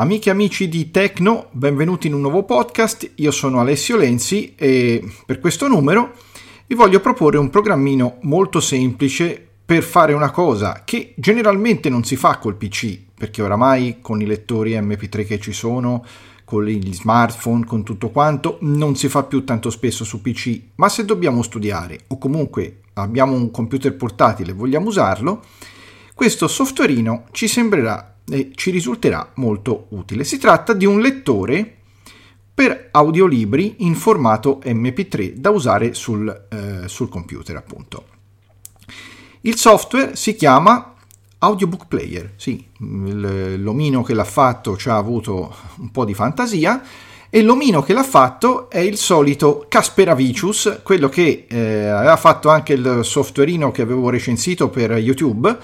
Amiche e amici di Tecno, benvenuti in un nuovo podcast. Io sono Alessio Lenzi e per questo numero vi voglio proporre un programmino molto semplice per fare una cosa che generalmente non si fa col PC, perché oramai con i lettori MP3 che ci sono, con gli smartphone, con tutto quanto, non si fa più tanto spesso su PC, ma se dobbiamo studiare o comunque abbiamo un computer portatile e vogliamo usarlo, questo softwareino ci sembrerà e ci risulterà molto utile. Si tratta di un lettore per audiolibri in formato MP3 da usare sul, eh, sul computer, appunto. Il software si chiama Audiobook Player, sì, l'omino che l'ha fatto ci ha avuto un po' di fantasia e l'omino che l'ha fatto è il solito Kasperavicius, quello che eh, aveva fatto anche il softwareino che avevo recensito per YouTube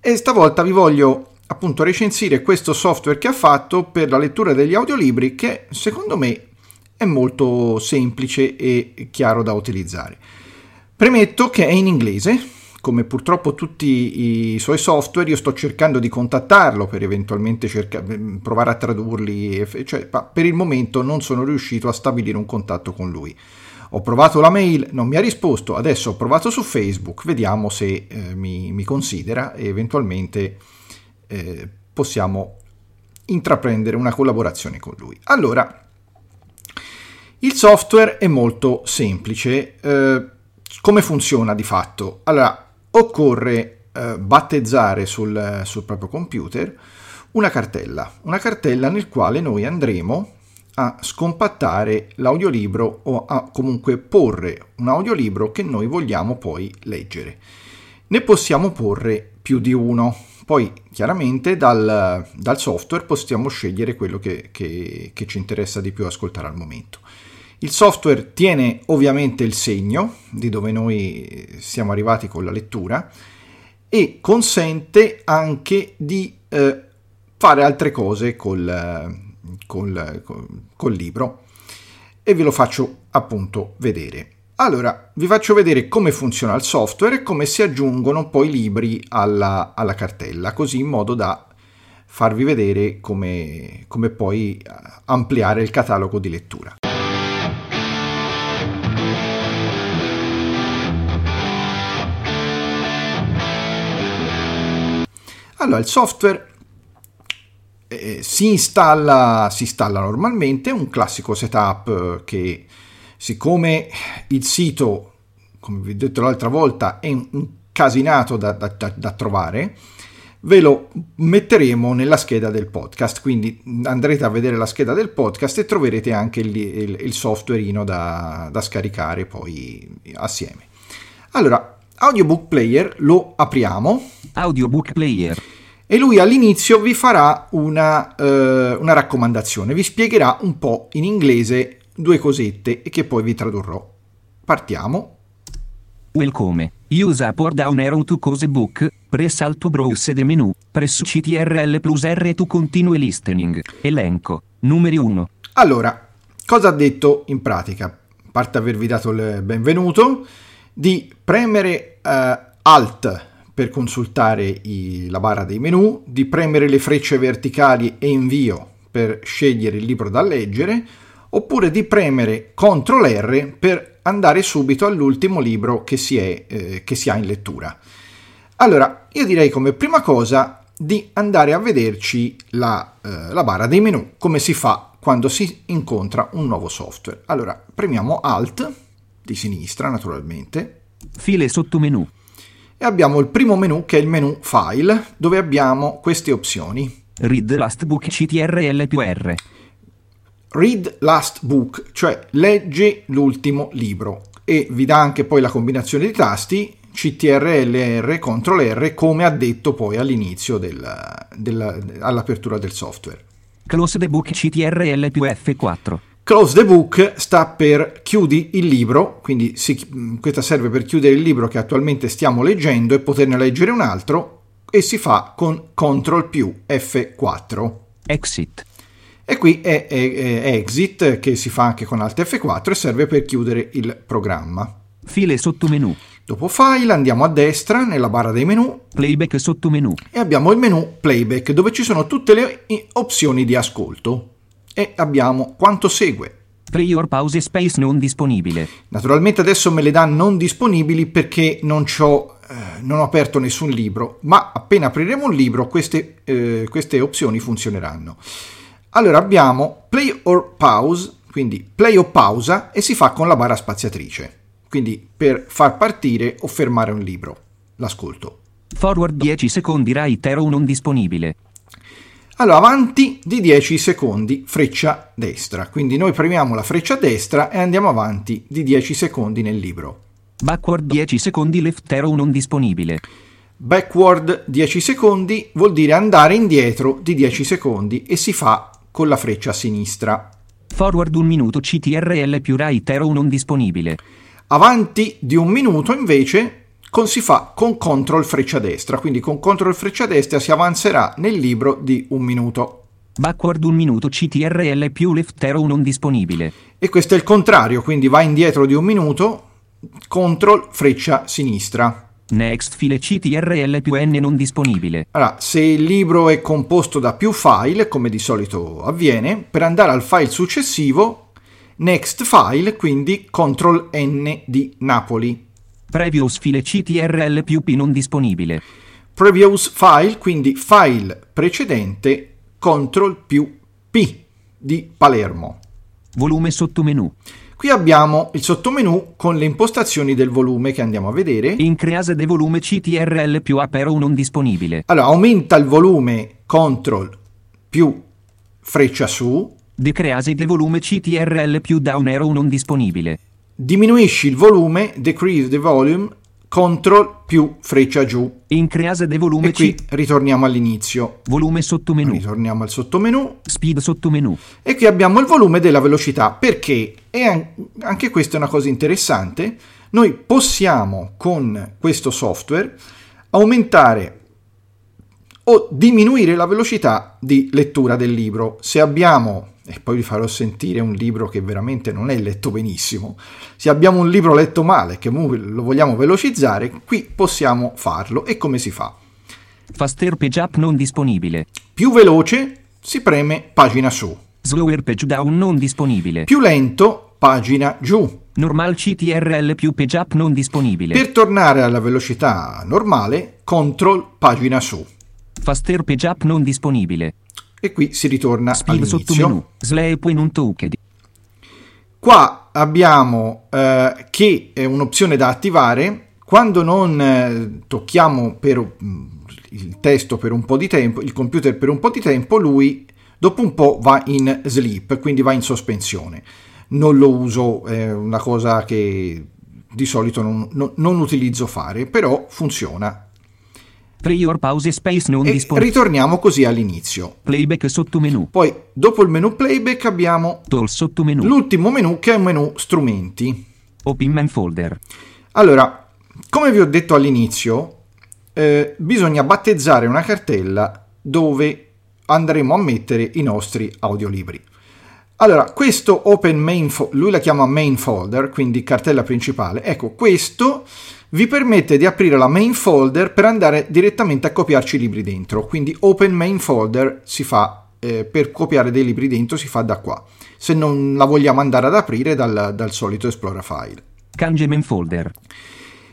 e stavolta vi voglio appunto recensire questo software che ha fatto per la lettura degli audiolibri che secondo me è molto semplice e chiaro da utilizzare. Premetto che è in inglese, come purtroppo tutti i suoi software, io sto cercando di contattarlo per eventualmente cerca- provare a tradurli, cioè, per il momento non sono riuscito a stabilire un contatto con lui. Ho provato la mail, non mi ha risposto, adesso ho provato su Facebook, vediamo se eh, mi, mi, considera e eventualmente eh, possiamo intraprendere una collaborazione con lui. Allora, il software è molto semplice. Eh, come funziona di fatto? Allora, occorre eh, battezzare sul, sul proprio computer una cartella, una cartella nel quale noi andremo a scompattare l'audiolibro o a comunque porre un audiolibro che noi vogliamo poi leggere. Ne possiamo porre più di uno. Poi chiaramente dal, dal software possiamo scegliere quello che, che, che ci interessa di più ascoltare al momento. Il software tiene ovviamente il segno di dove noi siamo arrivati con la lettura e consente anche di eh, fare altre cose col, col, col, col libro e ve lo faccio appunto vedere. Allora, vi faccio vedere come funziona il software e come si aggiungono poi i libri alla, alla cartella, così in modo da farvi vedere come, come poi eh, ampliare il catalogo di lettura. Allora, il software eh, si, installa, si installa normalmente, un classico setup che siccome il sito, come vi ho detto l'altra volta, è incasinato da, da, da, da trovare, ve lo metteremo nella scheda del podcast, quindi andrete a vedere la scheda del podcast e troverete anche il, il, il softwareino da, da scaricare poi assieme. Allora, Audiobook Player lo apriamo. Audiobook Player. E lui all'inizio vi farà una, uh, una raccomandazione, vi spiegherà un po' in inglese due cosette e che poi vi tradurrò. Partiamo. Welcome. Use up down arrow to cose book. Press alt browse the menu. Press CTRL plus R to continue listening. Elenco. Numeri 1. Allora, cosa ha detto in pratica? A parte avervi dato il benvenuto, di premere uh, Alt per consultare i, la barra dei menu, di premere le frecce verticali e invio per scegliere il libro da leggere, oppure di premere CTRL R per andare subito all'ultimo libro che si, è, eh, che si ha in lettura. Allora, io direi come prima cosa di andare a vederci la, eh, la barra dei menu, come si fa quando si incontra un nuovo software. Allora, premiamo Alt, di sinistra naturalmente. File sottomenu. E abbiamo il primo menu che è il menu File, dove abbiamo queste opzioni. Read Last Book CTRL più R. Read Last Book, cioè legge l'ultimo libro e vi dà anche poi la combinazione di tasti CTRL R, CTRL R come ha detto poi all'inizio del, del, all'apertura del software. Close the book CTRL più F4. Close the book sta per chiudi il libro, quindi si, questa serve per chiudere il libro che attualmente stiamo leggendo e poterne leggere un altro e si fa con CTRL più F4. Exit. E qui è, è, è, exit che si fa anche con Alt F4 e serve per chiudere il programma. File sottomenu. Dopo File andiamo a destra nella barra dei menu Playback sottomenu. e abbiamo il menu Playback dove ci sono tutte le opzioni di ascolto e abbiamo quanto segue. Play or pause space non disponibile. Naturalmente adesso me le dà non disponibili perché non, c'ho, eh, non ho aperto nessun libro, ma appena apriremo un libro queste, eh, queste opzioni funzioneranno. Allora abbiamo play or pause, quindi play o pausa e si fa con la barra spaziatrice, quindi per far partire o fermare un libro, l'ascolto. Forward 10 secondi right arrow non disponibile. Allora, avanti di 10 secondi, freccia destra. Quindi noi premiamo la freccia destra e andiamo avanti di 10 secondi nel libro. Backward 10 secondi left arrow non disponibile. Backward 10 secondi vuol dire andare indietro di 10 secondi e si fa con la freccia a sinistra. Forward 1 minuto CTRL più right arrow non disponibile. Avanti di un minuto invece con- si fa con CTRL freccia destra, quindi con CTRL freccia destra si avanzerà nel libro di un minuto. Backward 1 minuto CTRL più left arrow non disponibile. E questo è il contrario, quindi va indietro di un minuto, CTRL freccia sinistra. Next file CTRL più N non disponibile. Allora, se il libro è composto da più file, come di solito avviene, per andare al file successivo, next file, quindi CTRL N di Napoli. Previous file CTRL più P non disponibile. Previous file, quindi file precedente, CTRL più P di Palermo. Volume sottomenu. Qui abbiamo il sottomenu con le impostazioni del volume che andiamo a vedere. Increase de volume CTRL più up arrow non disponibile. Allora, aumenta il volume CTRL più freccia su, Decrease de volume CTRL più down arrow non disponibile. diminuisci il volume, decrease the volume, CTRL più freccia giù. Increase de volume E qui ritorniamo all'inizio. Volume sottomenu. Ritorniamo al sottomenu Speed sottomenu. e qui abbiamo il volume della velocità perché, e an- anche questa è una cosa interessante, noi possiamo con questo software aumentare o diminuire la velocità di lettura del libro. Se abbiamo, e poi vi farò sentire un libro che veramente non è letto benissimo, se abbiamo un libro letto male che lo vogliamo velocizzare, qui possiamo farlo. E come si fa? Faster page up non disponibile. Più veloce si preme pagina su, Slower page down non disponibile. più lento pagina giù. Normal CTRL più page up non disponibile. Per tornare alla velocità normale, CTRL pagina su. Faster page up non disponibile. E qui si ritorna sottomenu. all'inizio. Qua abbiamo eh, che è un'opzione da attivare quando non eh, tocchiamo per, mm, il testo per un po' di tempo, il computer per un po' di tempo, lui dopo un po' va in sleep, quindi va in sospensione. Non lo uso, è una cosa che di solito non, non- non utilizzo fare, però funziona. Play or pause space non disponibile. ritorniamo così all'inizio. Playback sottomenu. Poi, dopo il menu playback, abbiamo Tool sottomenu. l'ultimo menu che è un menu strumenti. Open folder. Allora, come vi ho detto all'inizio, eh, bisogna battezzare una cartella dove andremo a mettere i nostri audiolibri. Allora, questo open main, fo- lui la chiama main folder, quindi cartella principale. Ecco, questo vi permette di aprire la main folder per andare direttamente a copiarci i libri dentro. Quindi open main folder si fa eh, per copiare dei libri dentro si fa da qua. Se non la vogliamo andare ad aprire dal, dal solito Explora file. Kanji main folder.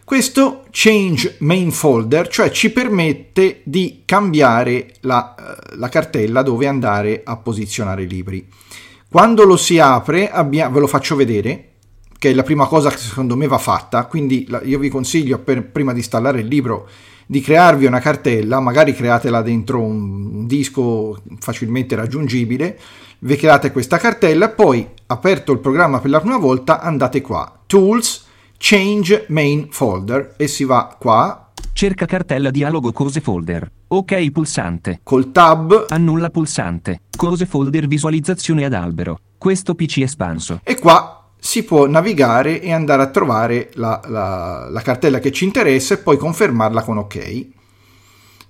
Questo change main folder, cioè ci permette di cambiare la, eh, la cartella dove andare a posizionare i libri. Quando lo si apre, abbia- ve lo faccio vedere, che è la prima cosa che secondo me va fatta, quindi io vi consiglio per- prima di installare il libro di crearvi una cartella, magari createla dentro un disco facilmente raggiungibile, vi create questa cartella, poi aperto il programma per la prima volta andate qua, Tools, Change Main Folder e si va qua Cerca cartella dialogo cose folder. Ok pulsante. col tab Annulla pulsante. Cose folder visualizzazione ad albero. Questo PC espanso. e qua si può navigare e andare a trovare la, la- la cartella che ci interessa e poi confermarla con ok.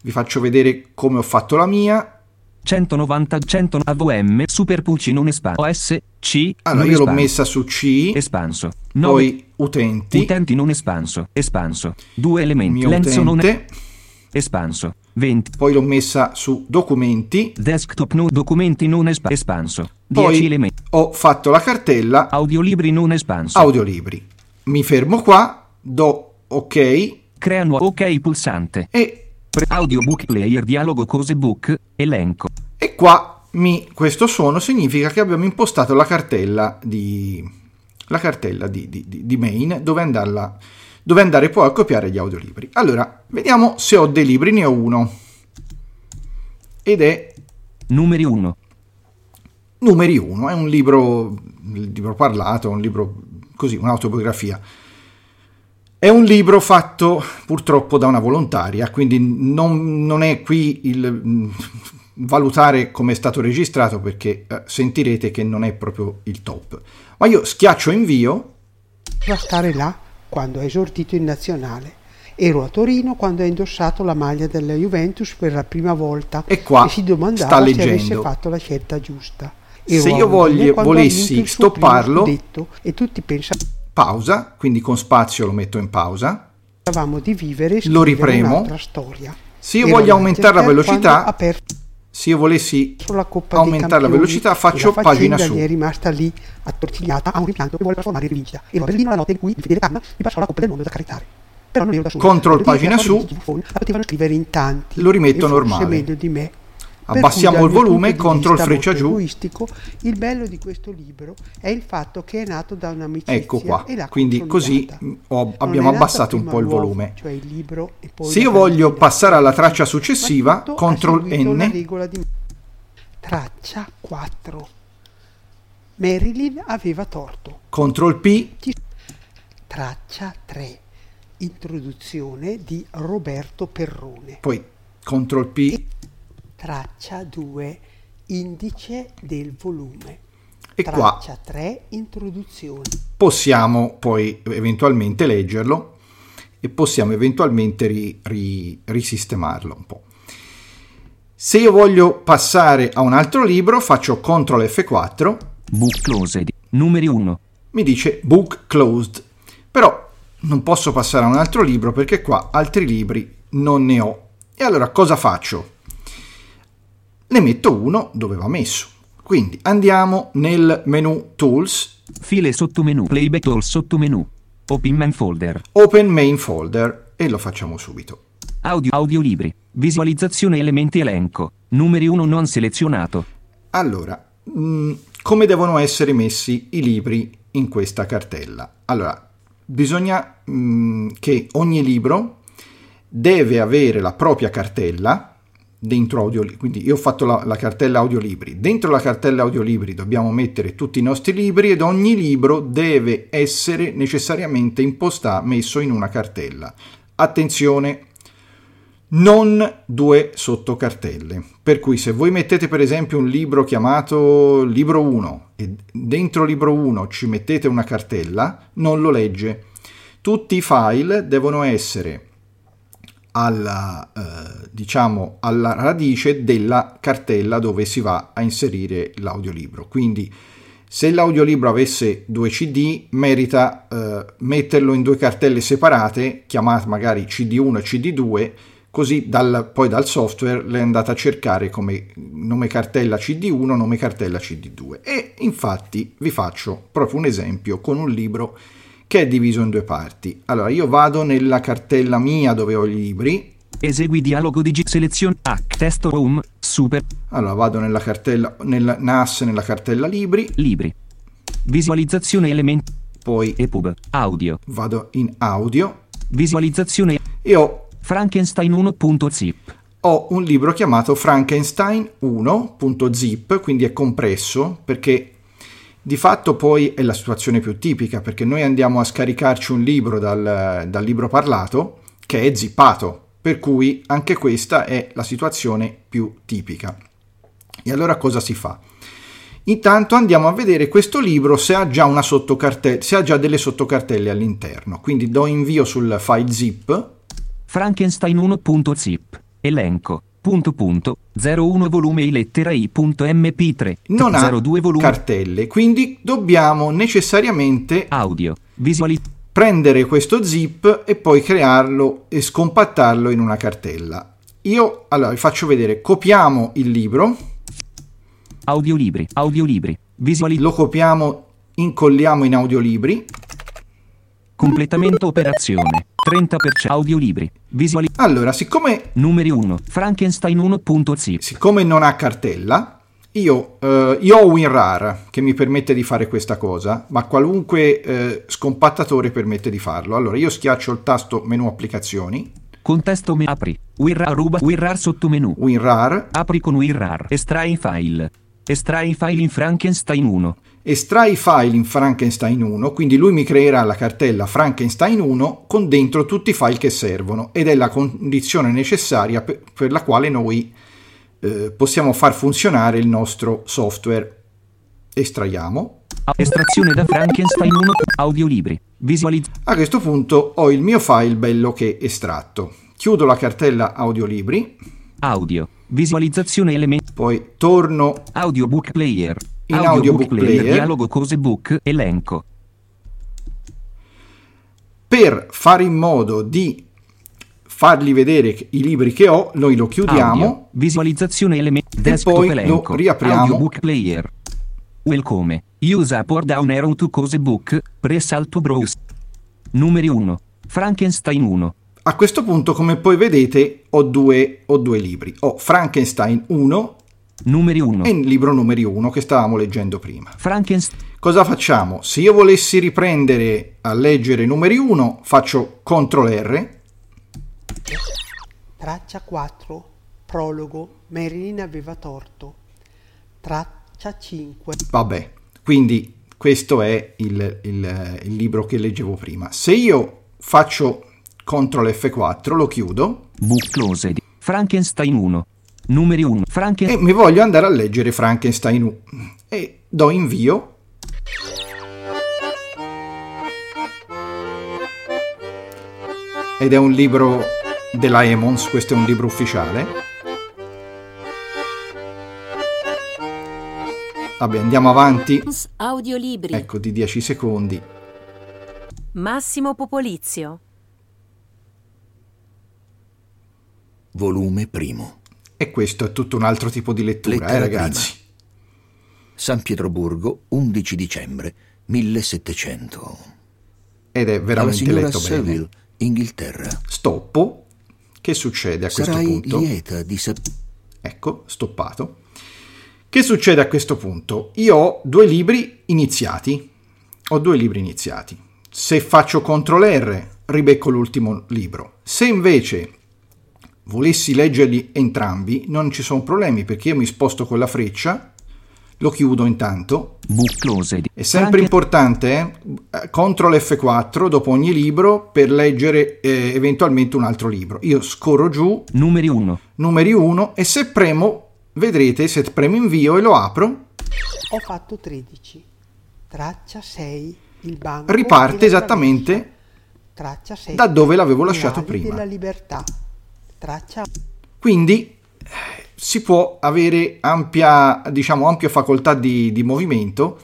Vi faccio vedere come ho fatto la mia. 190 100 AVM Super Pulci non espanso. OS C Allora, io l'ho espanso. messa su C, espanso. 9 poi utenti, Utenti non espanso. Espanso. Due elementi. mio Lenzo non utente, espanso. 20. poi l'ho messa su documenti, Desktop no documenti non espa- espanso. 10 poi elementi. ho fatto la cartella Audiolibri non espanso. audiolibri. Mi fermo qua, do ok Crea nuovo ok pulsante. e, Pre- audiobook player dialogo cose book. Elenco. e qua mi, questo suono significa che abbiamo impostato la cartella di, la cartella di, di- di- main dove, andarla, dove andare poi a copiare gli audiolibri. Allora, vediamo se ho dei libri, ne ho uno. Ed è Numeri 1. Numeri 1, è un libro, un libro parlato, un libro così, un'autobiografia. È un libro fatto purtroppo da una volontaria, quindi non, non è qui il mm, valutare come è stato registrato perché eh, sentirete che non è proprio il top. Ma io schiaccio invio, a stare là quando ha esordito in nazionale. Ero a Torino quando ha indossato la maglia della Juventus per la prima volta E qua si domandava sta se avesse leggendo. fatto la scelta giusta. Se Ero a io voglio- volessi stopparlo- scudetto e tutti pausa, quindi con spazio lo metto in pausa. di vivere e Lo ripremo. Se io voglio aumentare la velocità, ha aperto se io volessi aumentare la velocità e faccio la pagina su. è rimasta lì attorcigliata a un rimpianto che vuole trasformare in rivincita. Ero a Berlino la notte in cui il fedele Canna mi passò la Coppa del Mondo da caritare. Però non ero da solo. Control pagina su. La potevano scrivere in tanti. Lo rimetto e normale. meglio di me. Abbassiamo il volume, control freccia giù. il bello di questo libro è il fatto che è nato da un'amicizia Ecco qua, e quindi così mh, ho- abbiamo abbassato un po' il volume. cioè il e Se io voglio passare alla traccia successiva, la N, di traccia 4. Marilyn aveva torto. CTRL P, Traccia 3. Introduzione di Roberto Perrone. poi CTRL P Traccia 2. Indice del volume. e qua Traccia 3. Introduzione. possiamo poi eventualmente leggerlo e possiamo eventualmente ri- ri- risistemarlo un po'. Se io voglio passare a un altro libro, faccio CTRL F4, Book closed. Numeri 1. mi dice Book Closed, però non posso passare a un altro libro perché qua altri libri non ne ho. E allora cosa faccio? Ne metto uno dove va messo. Quindi andiamo nel menu Tools, File sottomenu. Playback all sottomenu. Open main folder. Open Main Folder e lo facciamo subito. Audio audiolibri. Visualizzazione elementi elenco. Numeri 1 non selezionato. Allora, mh, come devono essere messi i libri in questa cartella? Allora, bisogna mh, che ogni libro deve avere la propria cartella dentro audiolibri. Quindi io ho fatto la, la cartella audiolibri. Dentro la cartella audiolibri dobbiamo mettere tutti i nostri libri ed ogni libro deve essere necessariamente impostato, messo in una cartella. Attenzione, non due sottocartelle. Per cui se voi mettete per esempio un libro chiamato libro 1 e dentro libro 1 ci mettete una cartella, non lo legge. Tutti i file devono essere alla, eh, diciamo, alla radice della cartella dove si va a inserire l'audiolibro. Quindi se l'audiolibro avesse due CD, merita eh, metterlo in due cartelle separate, chiamate magari CD1 e CD2, così dal- poi dal software le andate a cercare come nome cartella CD1, nome cartella CD2. E infatti vi faccio proprio un esempio con un libro che è diviso in due parti. Allora io vado nella cartella mia dove ho i libri, Esegui dialogo di G. Selezione H. Testo home. Super. allora vado nella cartella, nel NAS, nella cartella libri, Libri. Visualizzazione elementi. poi EPUB. Audio. vado in audio Visualizzazione. e ho Frankenstein 1.zip. ho un libro chiamato Frankenstein 1.zip, quindi è compresso perché di fatto poi è la situazione più tipica perché noi andiamo a scaricarci un libro dal, dal libro parlato che è zippato, per cui anche questa è la situazione più tipica. E allora cosa si fa? Intanto andiamo a vedere questo libro se ha già se ha già delle sottocartelle all'interno. Quindi do invio sul file zip Frankenstein 1.zip. Elenco. Punto punto. 01 volume i lettera i.mp3. non ha 02 volume. cartelle, quindi dobbiamo necessariamente Audio. Visuali. prendere questo zip e poi crearlo e scompattarlo in una cartella. Io allora vi faccio vedere, copiamo il libro, Audiolibri. Audiolibri. Visualizzazione. lo copiamo, incolliamo in audiolibri. Completamento operazione. 30% audiolibri. Visuali. Allora, siccome, Numeri 1. Frankenstein 1.zip. siccome non ha cartella, io, eh, io ho WinRAR che mi permette di fare questa cosa, ma qualunque eh, scompattatore permette di farlo. Allora, io schiaccio il tasto menu applicazioni, Contesto me apri. WinRAR ruba. WinRAR sottomenu. WinRAR, Apri con WinRAR. Estrai file. Estrai file in Frankenstein 1. Estrai file in Frankenstein 1, quindi lui mi creerà la cartella Frankenstein 1 con dentro tutti i file che servono ed è la condizione necessaria per, per la quale noi eh, possiamo far funzionare il nostro software. Estraiamo. Estrazione da Frankenstein 1. Audiolibri. Visualizz. A questo punto ho il mio file bello che estratto. Chiudo la cartella audiolibri, Audio. Visualizzazione elementi. poi torno Audiobook player. In audiobook player. Dialogo cose book. Elenco. per fare in modo di fargli vedere i libri che ho, noi lo chiudiamo. Audio. Visualizzazione elementi. Desktop poi lo elenco. riapriamo. Audiobook player. Welcome. Use up or down arrow to cose book. Press alt to browse. Numeri 1. Frankenstein 1. A questo punto, come poi vedete, ho due, ho due libri. Ho Frankenstein 1 Numeri 1. e il libro numero 1 che stavamo leggendo prima. Frankenstein. Cosa facciamo? Se io volessi riprendere a leggere numeri 1, faccio CTRL R, Traccia 4, prologo, Marilyn aveva torto. Traccia 5, vabbè, quindi questo è il, il- il libro che leggevo prima. Se io faccio CTRL F4, lo chiudo Book closed. Frankenstein 1. Numeri 1. e Frankenstein. mi voglio andare a leggere Frankenstein 1 e do invio. Ed è un libro della Emons, questo è un libro ufficiale. Vabbè, andiamo avanti. Audiolibri. Ecco, di 10 secondi. Massimo Popolizio. Volume primo. E questo è tutto un altro tipo di lettura, Lettera eh ragazzi. San Pietroburgo, 11 dicembre 1700. Ed è veramente letto bene. Seville, Inghilterra. Stoppo. Che succede a questo Sarai punto? lieta di sapere. Ecco, stoppato. Che succede a questo punto? Io ho due libri iniziati. Ho due libri iniziati. Se faccio CTRL R, ribecco l'ultimo libro. Se invece volessi leggerli entrambi, non ci sono problemi perché io mi sposto con la freccia, lo chiudo intanto. È sempre importante, eh, CTRL F4 dopo ogni libro per leggere eh, eventualmente un altro libro. Io scorro giù, Numeri 1. numeri 1 e se premo, vedrete, se premo invio e lo apro, ho fatto 13. Traccia 6, il banco. riparte esattamente traversa. Traccia 7, da dove l'avevo lasciato prima. Traccia Quindi si può avere ampia, diciamo, ampia facoltà di, di movimento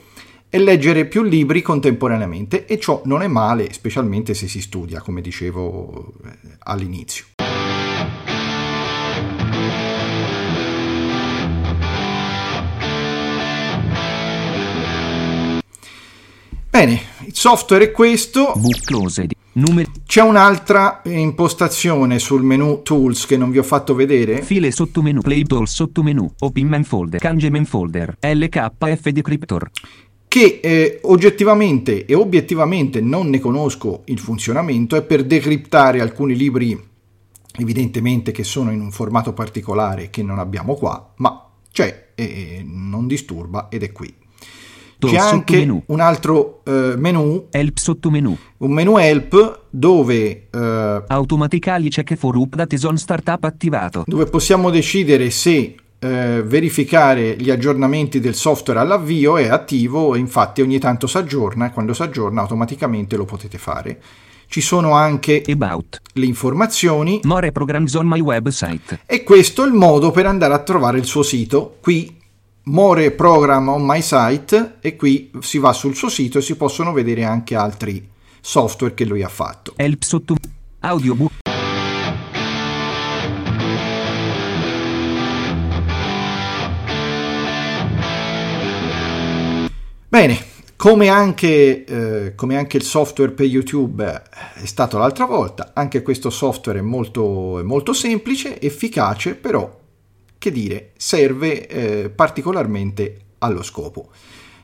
e leggere più libri contemporaneamente e ciò non è male, specialmente se si studia, come dicevo eh, all'inizio. Bene, il software è questo, Book closed. Numeri. c'è un'altra impostazione sul menu Tools che non vi ho fatto vedere. File sottomenu. Play tool sottomenu. Open main folder. Cange main folder. LKF decryptor. che eh, oggettivamente e obiettivamente non ne conosco il funzionamento è per decriptare alcuni libri evidentemente che sono in un formato particolare che non abbiamo qua ma c'è e non disturba ed è qui Tool c'è anche un altro eh, menu Help sottomenu. un menu help dove eh, Automatically check for updates on startup attivato. dove possiamo decidere se eh, verificare gli aggiornamenti del software all'avvio è attivo e infatti ogni tanto si aggiorna e quando si aggiorna automaticamente lo potete fare. Ci sono anche About. le informazioni More programs on my website. e questo è il modo per andare a trovare il suo sito. Qui More Program on my site e qui si va sul suo sito e si possono vedere anche altri software che lui ha fatto. Help sotto audiobook. Bene, come anche, eh, come anche, il software per YouTube è stato l'altra volta, anche questo software è molto, è molto semplice, efficace, però, che dire, serve eh, particolarmente allo scopo.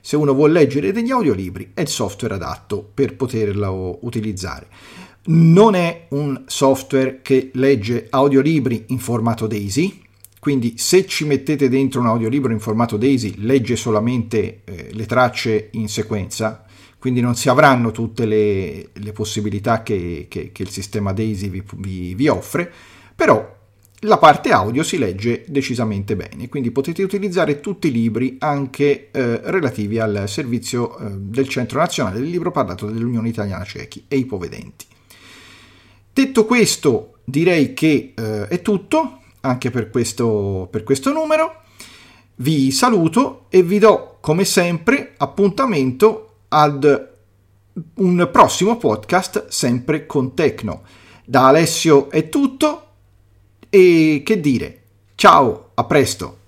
Se uno vuole leggere degli audiolibri è il software adatto per poterlo utilizzare. Non è un software che legge audiolibri in formato DAISY, quindi se ci mettete dentro un audiolibro in formato DAISY legge solamente eh, le tracce in sequenza, quindi non si avranno tutte le, le possibilità che, che, che, il sistema DAISY vi, vi, vi offre, però la parte audio si legge decisamente bene, quindi potete utilizzare tutti i libri anche eh, relativi al servizio eh, del Centro Nazionale del Libro Parlato dell'Unione Italiana Cechi e ipovedenti. Detto questo, direi che eh, è tutto anche per questo, per questo numero. Vi saluto e vi do come sempre appuntamento ad un prossimo podcast sempre con Tecno. Da Alessio è tutto e che dire. Ciao, a presto.